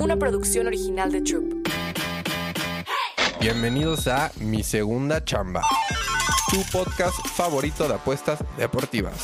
una producción original de Troop. Bienvenidos a Mi Segunda Chamba, tu podcast favorito de apuestas deportivas.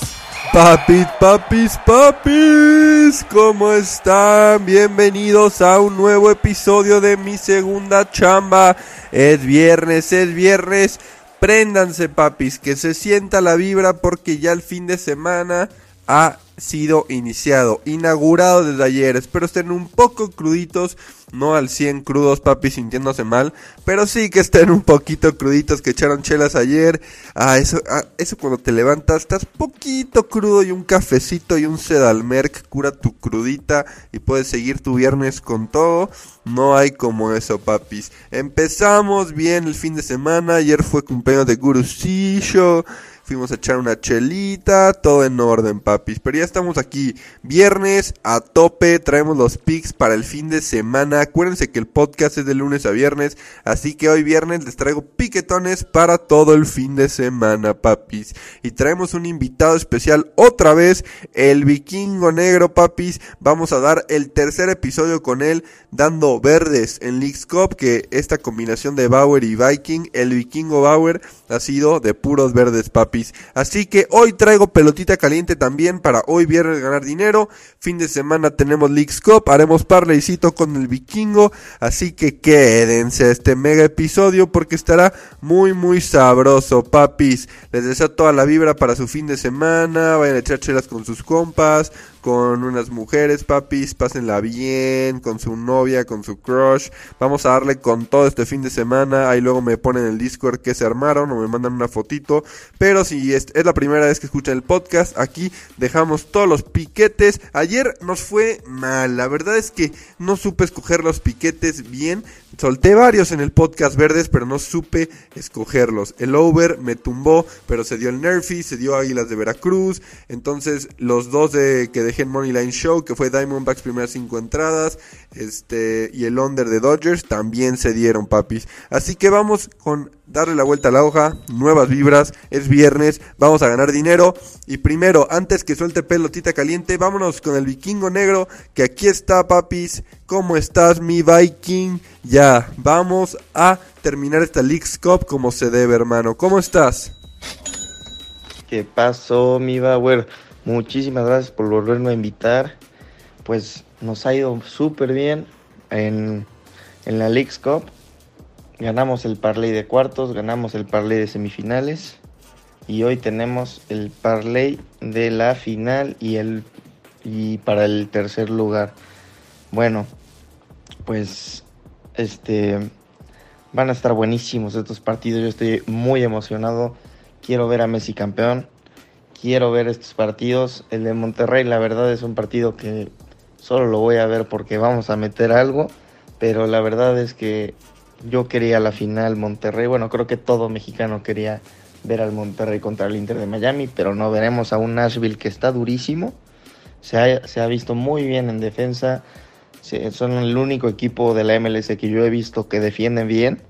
Papis, papis, papis, ¿cómo están? Bienvenidos a un nuevo episodio de Mi Segunda Chamba. Es viernes, es viernes. Préndanse, papis, que se sienta la vibra porque ya el fin de semana ha sido iniciado, inaugurado desde ayer. Espero estén un poco cruditos, no al 100 crudos, papi, sintiéndose mal, pero sí que estén un poquito cruditos, que echaron chelas ayer. Ah, eso, ah, eso cuando te levantas, estás poquito crudo y un cafecito y un sedalmerc cura tu crudita y puedes seguir tu viernes con todo. No hay como eso, papis. Empezamos bien el fin de semana. Ayer fue cumpleaños de Gurusillo. Fuimos a echar una chelita, todo en orden, papis. Pero ya estamos aquí, viernes a tope, traemos los pics para el fin de semana. Acuérdense que el podcast es de lunes a viernes, así que hoy viernes les traigo piquetones para todo el fin de semana, papis. Y traemos un invitado especial otra vez, el vikingo negro, papis. Vamos a dar el tercer episodio con él, dando verdes en Leagues Cup, que esta combinación de Bauer y Viking, el vikingo Bauer, ha sido de puros verdes, papis. Así que hoy traigo pelotita caliente también para hoy viernes ganar dinero. Fin de semana tenemos Leagues Cup, haremos parleycito con el vikingo. Así que quédense a este mega episodio porque estará muy muy sabroso, papis. Les deseo toda la vibra para su fin de semana. Vayan a echar chelas con sus compas con unas mujeres, papis, pásenla bien, con su novia, con su crush. Vamos a darle con todo este fin de semana. Ahí luego me ponen en el Discord que se armaron o me mandan una fotito. Pero si es, la primera vez que escuchan el podcast, aquí dejamos todos los piquetes. Ayer nos fue mal, la verdad es que no supe escoger los piquetes bien. Solté varios en el podcast verdes, pero no supe escogerlos. El over me tumbó, pero se dio el Nerfy, se dio Águilas de Veracruz. Entonces, los dos de que dejé en Moneyline Show, que fue Diamondbacks primeras cinco entradas, este, y el under de Dodgers, también se dieron, papis. Así que vamos con darle la vuelta a la hoja, nuevas vibras, es viernes, vamos a ganar dinero. Y primero, antes que suelte pelotita caliente, vámonos con el vikingo negro, que aquí está, papis. ¿Cómo estás, mi Viking? Ya, vamos a terminar esta Leagues Cup como se debe, hermano. ¿Cómo estás? ¿Qué pasó, mi Bauer? Muchísimas gracias por volverme a invitar. Pues nos ha ido súper bien en, en la Leagues Cup. Ganamos el parlay de cuartos, ganamos el parlay de semifinales. Y hoy tenemos el parlay de la final y, el, y para el tercer lugar. Bueno, pues este van a estar buenísimos estos partidos. Yo estoy muy emocionado. Quiero ver a Messi campeón. Quiero ver estos partidos. El de Monterrey, la verdad, es un partido que solo lo voy a ver porque vamos a meter algo. Pero la verdad es que yo quería la final Monterrey. Bueno, creo que todo mexicano quería ver al Monterrey contra el Inter de Miami. Pero no veremos a un Nashville que está durísimo. Se ha, visto muy bien en defensa son el único equipo de la MLS que yo he visto que defienden bien.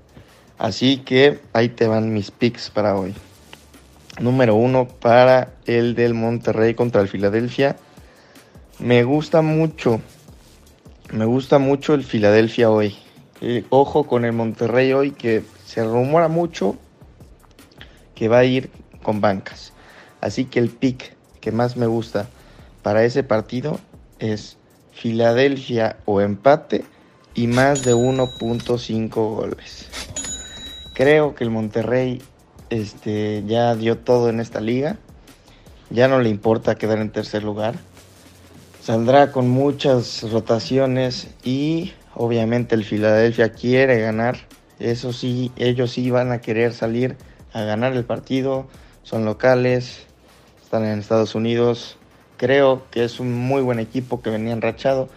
Así que ahí te van mis picks para hoy. Número uno para el del Monterrey contra el Filadelfia. Me gusta mucho. Me gusta mucho el Filadelfia hoy. Eh, ojo con el Monterrey hoy que se rumora mucho que va a ir con bancas. Así que el pick que más me gusta para ese partido es Filadelfia o empate y más de 1.5 goles. Creo que el Monterrey este, ya dio todo en esta liga. Ya no le importa quedar en tercer lugar. Saldrá con muchas rotaciones y obviamente el Filadelfia quiere ganar. Eso sí, ellos sí van a querer salir a ganar el partido. Son locales, están en Estados Unidos. Creo que es un muy buen equipo que venía enrachado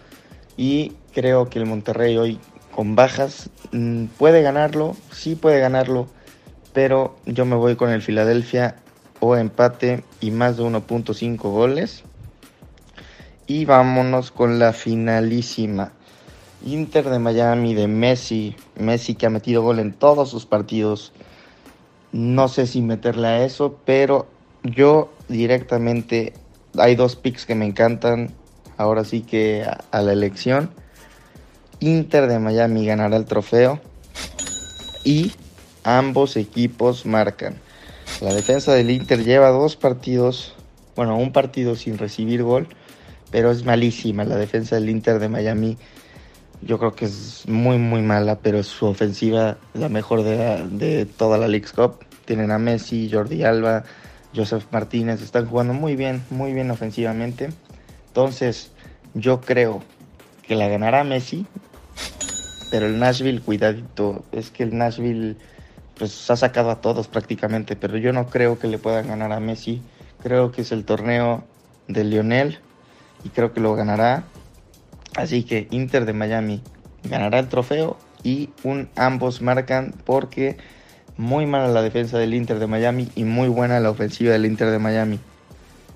y creo que el Monterrey hoy con bajas mm, puede ganarlo, sí puede ganarlo, pero yo me voy con el Filadelfia o empate y más de 1.5 goles. Y vámonos con la finalísima. Inter de Miami de Messi. Messi que ha metido gol en todos sus partidos. No sé si meterle a eso, pero yo directamente hay dos picks que me encantan, ahora sí que a, la elección. Inter de Miami ganará el trofeo y ambos equipos marcan. La defensa del Inter lleva dos partidos, bueno, un partido sin recibir gol, pero es malísima la defensa del Inter de Miami. Yo creo que es muy, muy mala, pero su ofensiva la mejor de, de toda la League Cup. Tienen a Messi, Jordi Alba, Joseph Martínez, están jugando muy bien, muy bien ofensivamente. Entonces, yo creo que la ganará Messi, pero el Nashville, cuidadito, es que el Nashville pues ha sacado a todos prácticamente, pero yo no creo que le puedan ganar a Messi. Creo que es el torneo de Lionel y creo que lo ganará. Así que Inter de Miami ganará el trofeo y un ambos marcan porque muy mala la defensa del Inter de Miami y muy buena la ofensiva del Inter de Miami.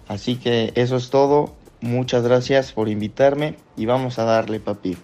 Así que eso es todo. Muchas gracias por invitarme y vamos a darle, papi.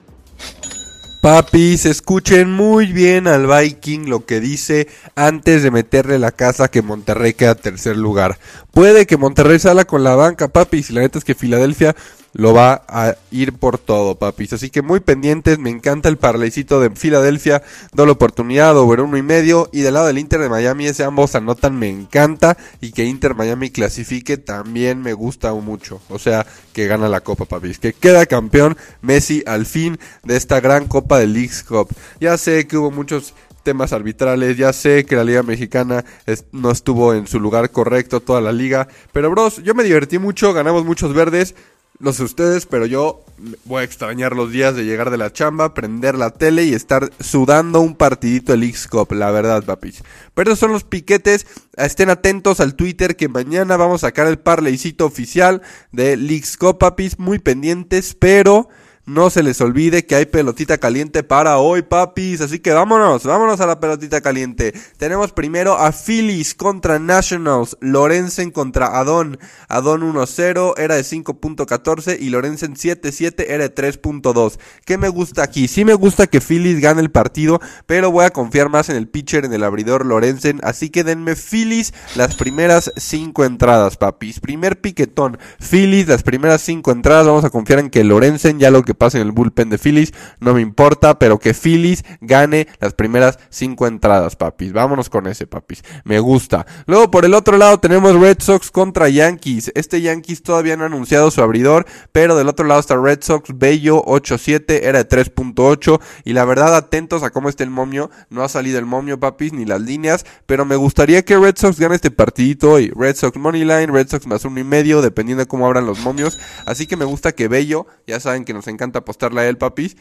Papis, escuchen muy bien al Viking lo que dice antes de meterle la casa que Monterrey queda tercer lugar. Puede que Monterrey salga con la banca, papis, y la neta es que Filadelfia lo va a ir por todo, papis. Así que muy pendientes, me encanta el parlecito de Filadelfia, doble oportunidad, over uno y medio. Y del lado del Inter de Miami, ese ambos anotan, me encanta. Y que Inter Miami clasifique también me gusta mucho. O sea, que gana la copa, papis. Que queda campeón Messi al fin de esta gran copa de Leagues Cup. Ya sé que hubo muchos temas arbitrales. Ya sé que la liga mexicana no estuvo en su lugar correcto toda la liga. Pero bros, yo me divertí mucho, ganamos muchos verdes. No sé ustedes, pero yo voy a extrañar los días de llegar de la chamba, prender la tele y estar sudando un partidito el X-Cup, la verdad, papis. Pero esos son los piquetes. Estén atentos al Twitter que mañana vamos a sacar el parleycito oficial de Leagues Cup, papis. Muy pendientes, pero no se les olvide que hay pelotita caliente para hoy, papis. Así que vámonos, vámonos a la pelotita caliente. Tenemos primero a Phillies contra Nationals. Lorenzen contra Adon. Adon 1-0, era de 5.14 y Lorenzen 7-7, era de 3.2. ¿Qué me gusta aquí? Sí me gusta que Phillies gane el partido, pero voy a confiar más en el pitcher, en el abridor Lorenzen. Así que denme Phillies las primeras 5 entradas, papis. Primer piquetón. Phillies las primeras 5 entradas. Vamos a confiar en que Lorenzen ya lo que pase en el bullpen de Phillies, no me importa, pero que Phillies gane las primeras cinco entradas, papis. Vámonos con ese, papis. Me gusta. Luego por el otro lado tenemos Red Sox contra Yankees. Este Yankees todavía no ha anunciado su abridor, pero del otro lado está Red Sox, Bello 8-7, era de 3.8 y la verdad atentos a cómo está el momio. No ha salido el momio, papis, ni las líneas, pero me gustaría que Red Sox gane este partidito hoy. Red Sox Money Line, Red Sox más uno y medio, dependiendo de cómo abran los momios. Así que me gusta que Bello, ya saben que nos encanta apostarle a él, papis.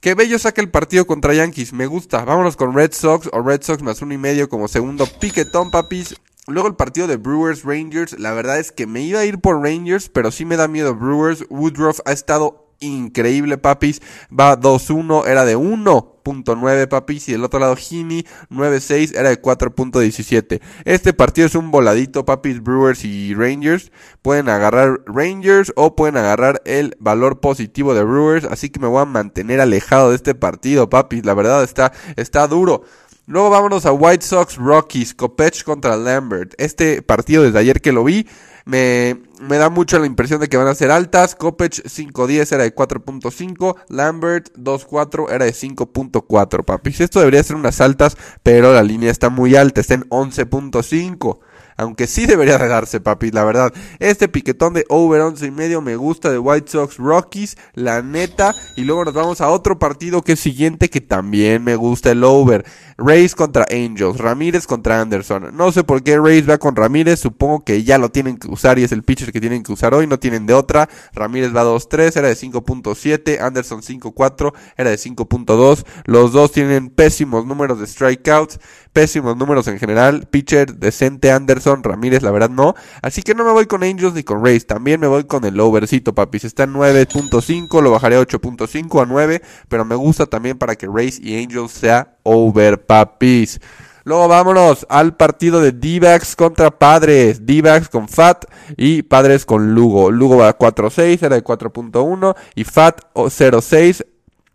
Que Bello saque el partido contra Yankees, me gusta. Vámonos con Red Sox o Red Sox más uno y medio como segundo piquetón, papis. Luego el partido de Brewers Rangers, la verdad es que me iba a ir por Rangers, pero sí me da miedo Brewers. Woodruff ha estado increíble, papis. Va 2-1, era de 1.9, papis. Y del otro lado, Heaney 9-6, era de 4.17. Este partido es un voladito, papis. Brewers y Rangers. Pueden agarrar Rangers o pueden agarrar el valor positivo de Brewers. Así que me voy a mantener alejado de este partido, papis. La verdad está, está duro. Luego vámonos a White Sox Rockies, Kopech contra Lambert. Este partido desde ayer que lo vi, me, me da mucho la impresión de que van a ser altas. Kopech 5.10 era de 4.5. Lambert 2.4 era de 5.4, papis. Esto debería ser unas altas, pero la línea está muy alta. Está en 11.5 aunque sí debería de darse, papi, la verdad. Este piquetón de over 11 y medio me gusta de White Sox Rockies, la neta. Y luego nos vamos a otro partido que es siguiente que también me gusta el over. Rays contra Angels, Ramírez contra Anderson. No sé por qué Rays va con Ramírez, supongo que ya lo tienen que usar y es el pitcher que tienen que usar hoy, no tienen de otra. Ramírez va 2-3, era de 5.7, Anderson 5.4, era de 5.2. Los dos tienen pésimos números de strikeouts pésimos números en general. Pitcher decente Anderson, Ramírez, la verdad no. Así que no me voy con Angels ni con Rays. También me voy con el overcito, papis. Está en 9.5, lo bajaré a 8.5 a 9. Pero me gusta también para que Rays y Angels sea over, papis. Luego vámonos al partido de d contra Padres. d con Fat y Padres con Lugo. Lugo va a 4.6, era de 4.1 y Fat 0.6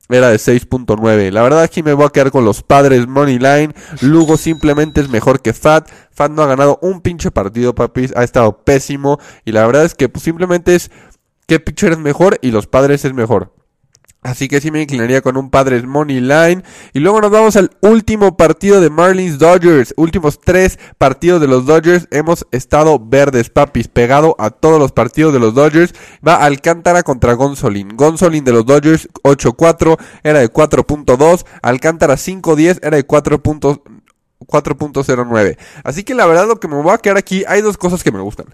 era de 6.9. La verdad aquí me voy a quedar con los padres Money Line. Lugo simplemente es mejor que Fat. Fat no ha ganado un pinche partido, papis. Ha estado pésimo. Y la verdad es que pues, simplemente es que pitcher es mejor y los padres es mejor. Así que sí me inclinaría con un Padres Money Line. Y luego nos vamos al último partido de Marlins Dodgers. Últimos tres partidos de los Dodgers. Hemos estado verdes, papis. Pegado a todos los partidos de los Dodgers. Va Alcántara contra Gonzolin. Gonzolin de los Dodgers 8-4 era de 4.2. Alcántara 5-10 era de 4.09. Así que la verdad lo que me voy a quedar aquí, hay dos cosas que me gustan.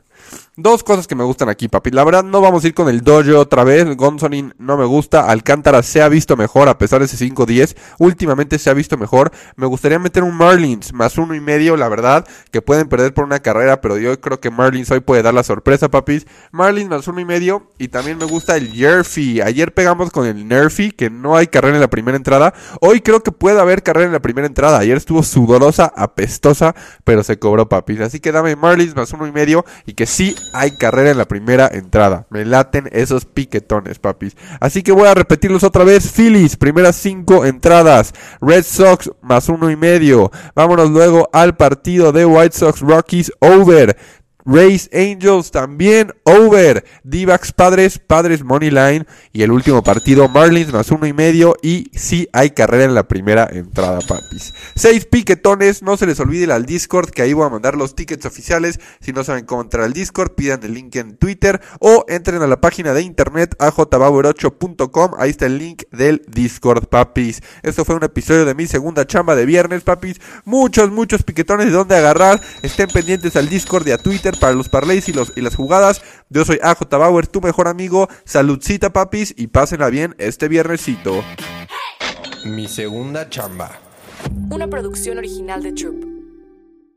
Dos cosas que me gustan aquí, papi. La verdad, no vamos a ir con el dojo otra vez. Gonzonin no me gusta. Alcántara se ha visto mejor a pesar de ese 5-10. Últimamente se ha visto mejor. Me gustaría meter un Marlins más uno y medio, la verdad, que pueden perder por una carrera, pero yo creo que Marlins hoy puede dar la sorpresa, papis. Marlins más uno y medio. Y también me gusta el Yerfi. Ayer pegamos con el Nerfy, que no hay carrera en la primera entrada. Hoy creo que puede haber carrera en la primera entrada. Ayer estuvo sudorosa, apestosa, pero se cobró, papis. Así que dame Marlins más uno y medio y que sí hay carrera en la primera entrada. Me laten esos piquetones, papis. Así que voy a repetirlos otra vez. Phillies, primeras cinco entradas. Red Sox más uno y medio. Vámonos luego al partido de White Sox Rockies over. Race Angels también over. Divax Padres, Padres Money Line. Y el último partido, Marlins más uno y medio. Y sí hay carrera en la primera entrada, papis. Seis piquetones. No se les olvide al Discord, que ahí voy a mandar los tickets oficiales. Si no saben cómo entrar al Discord, pidan el link en Twitter. O entren a la página de internet ajbauer8.com. Ahí está el link del Discord, papis. Esto fue un episodio de mi segunda chamba de viernes, papis. Muchos, muchos piquetones de dónde agarrar. Estén pendientes al Discord y a Twitter para los parlays y, los, y las jugadas. Yo soy AJ Bauer, tu mejor amigo. Saludcita, papis, y pásenla bien este viernesito. Mi segunda chamba. Una producción original de Troop.